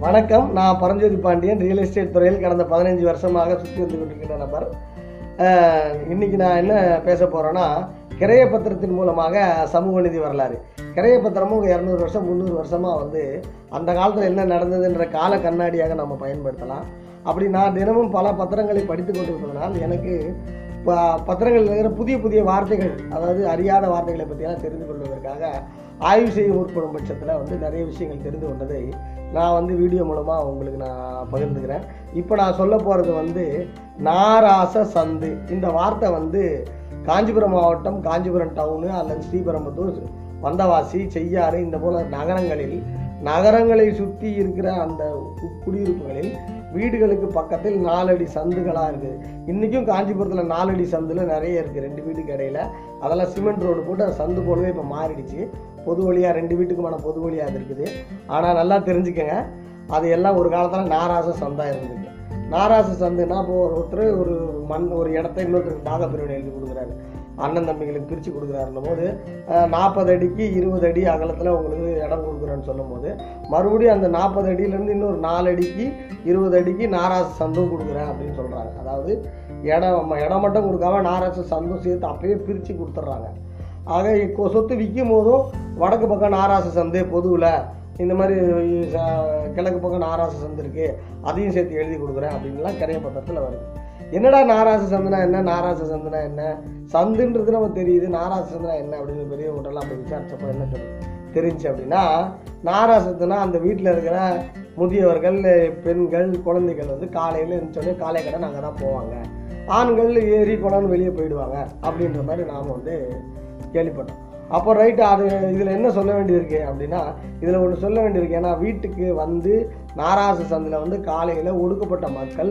வணக்கம். நான் Paranjothi Pandian. Real estate துறையில் கடந்த பதினஞ்சு வருஷமாக சுற்றி வந்து கொண்டிருக்கிற நபர். இன்றைக்கி இன்னைக்கு நான் என்ன பேச போகிறேன்னா கிரைய பத்திரத்தின் மூலமாக சமூக நிதி வரலாறு. கிரைய பத்திரமும் இரநூறு வருஷம் முந்நூறு வருஷமாக வந்து அந்த காலத்தில் என்ன நடந்ததுன்ற கால கண்ணாடியாக நம்ம பயன்படுத்தலாம். அப்படி நான் தினமும் பல பத்திரங்களை படித்து கொண்டிருப்பதனால் எனக்கு ப- பத்திரங்களில் இருக்கிற புதிய புதிய வார்த்தைகள் அதாவது அறியாத வார்த்தைகளை பற்றியெல்லாம் தெரிந்து கொள்வதற்காக ஆய்வு செய்ய முற்படும் பட்சத்தில் வந்து நிறைய விஷயங்கள் தெரிந்து கொண்டதை நான் வந்து வீடியோ மூலமாக உங்களுக்கு நான் பகிர்ந்துக்கிறேன். இப்போ நான் சொல்ல போகிறது வந்து நாராச சந்து. இந்த வார்த்தை வந்து காஞ்சிபுரம் மாவட்டம் காஞ்சிபுரம் டவுனு அல்லது ஸ்ரீபெரும்புத்தூர் வந்தவாசி செய்யாறு இந்த போல நகரங்களில் நகரங்களை சுற்றி இருக்கிற அந்த கு- குடியிருப்புகளில் வீடுகளுக்கு பக்கத்தில் நாலடி சந்துகளாக இருக்குது இன்றைக்கும் காஞ்சிபுரத்தில் நாலடி சந்தில் நிறைய இருக்குது ரெண்டு வீட்டுக்கு இடையில். அதெல்லாம் சிமெண்ட் ரோடு போட்டு அது சந்து போலவே இப்போ மாறிடுச்சு. பொது வழியாக ரெண்டு வீட்டுக்குமான பொது வழியாக இருக்குது. ஆனால் நல்லா தெரிஞ்சுக்கங்க. அது எல்லாம் ஒரு காலத்தில் நாராச சந்தாக இருந்தது. நாராச சந்துன்னா இப்போ ஒருத்தர் ஒரு மண் ஒரு இடத்த இன்னொருத்தருக்கு பாக பிரிவினை எழுதி கொடுக்குறாரு. அண்ணன் தம்பிகளுக்கு பிரித்து கொடுக்குறாருன்னும் போது நாற்பது அடிக்கு இருபது அடி அகலத்தில் உங்களுக்கு இடம் கொடுக்குறேன்னு சொல்லும்போது மறுபடியும் அந்த நாற்பது அடியிலேருந்து இன்னொரு நாலு அடிக்கு இருபது அடிக்கு நாராச சந்தும் கொடுக்குறேன் அப்படின்னு சொல்கிறாங்க அதாவது இடம் இடம் மட்டும் கொடுக்காம நாராச சந்தும் சேர்த்து அப்பயே பிரித்து கொடுத்துட்றாங்க. ஆக இப்போ சொத்து விற்கும் போதும் வடக்கு பக்கம் நாராச சந்து பொதுவில் இந்த மாதிரி ச- கிழக்கு பக்கம் நாராச சந்து இருக்குது அதையும் சேர்த்து எழுதி கொடுக்குறேன் அப்படின்லாம் கிரைய பத்திரத்தில் வருது. என்னடா நாராச சந்தனா என்ன நாராச சந்தனா என்ன? சந்துன்றது நமக்கு தெரியுது நாராச சந்தனா என்ன அப்படின்னு பெரிய பெரியவங்கள்ட்டலாம் அப்படி விசாரிச்சப்போ என்ன தெரியும் தெரிஞ்சு அப்படின்னா நாராசத்துனா அந்த வீட்டில் இருக்கிற முதியவர்கள் பெண்கள் குழந்தைகள் வந்து காலையில் இருந்துச்சோடனே காலை கடை நாங்கள் தான் போவாங்க. ஆண்கள் ஏறி குளம்னு வெளியே போயிடுவாங்க அப்படின்ற மாதிரி நாம் வந்து கேள்விப்பட்டோம். அப்போ ரைட்டு அது இதில் என்ன சொல்ல வேண்டியிருக்கு அப்படின்னா இதில் ஒன்று சொல்ல வேண்டியிருக்கு. ஏன்னா வீட்டுக்கு வந்து நாராச சந்தில் வந்து காலையில் ஒடுக்கப்பட்ட மக்கள்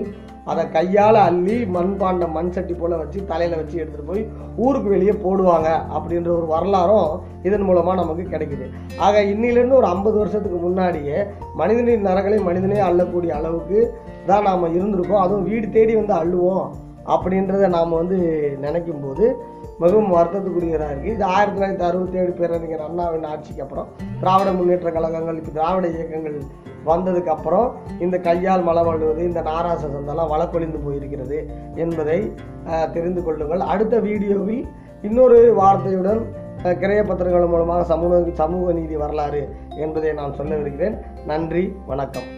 அதை கையால் அள்ளி மண்பாண்டம் மண் சட்டி போல் வச்சு தலையில் வச்சு எடுத்துகிட்டு போய் ஊருக்கு வெளியே போடுவாங்க அப்படின்ற ஒரு வரலாறும் இதன் மூலமாக நமக்கு கிடைக்குது. ஆக இன்னிலேருந்து ஒரு ஐம்பது வருஷத்துக்கு முன்னாடியே மனிதனின் நரங்களை மனிதனே அள்ளக்கூடிய அளவுக்கு தான் நாம் இருந்திருக்கோம். அதுவும் வீடு தேடி வந்து அள்ளுவோம் அப்படின்றத நாம் வந்து நினைக்கும் போது மிகவும் வருத்தத்துக்குரியதாக இருக்குது இது ஆயிரத்தி தொள்ளாயிரத்தி அறுபத்தி ஏழு பேரறிஞர் அண்ணாவின் ஆட்சிக்கு அப்புறம் திராவிட முன்னேற்ற கழகங்கள் இப்போ திராவிட இயக்கங்கள் வந்ததுக்கு அப்புறம் இந்த கையால் மலம் அழுவது இந்த நாராச சந்தெல்லாம் வழக்கொழிந்து போயிருக்கிறது என்பதை தெரிந்து கொள்ளுங்கள். அடுத்த வீடியோவில் இன்னொரு வார்த்தையுடன் கிரைய பத்திரங்கள் மூலமாக சமூக சமூக நீதி வரலாறு என்பதை நான் சொல்லவிருக்கிறேன் நன்றி வணக்கம்.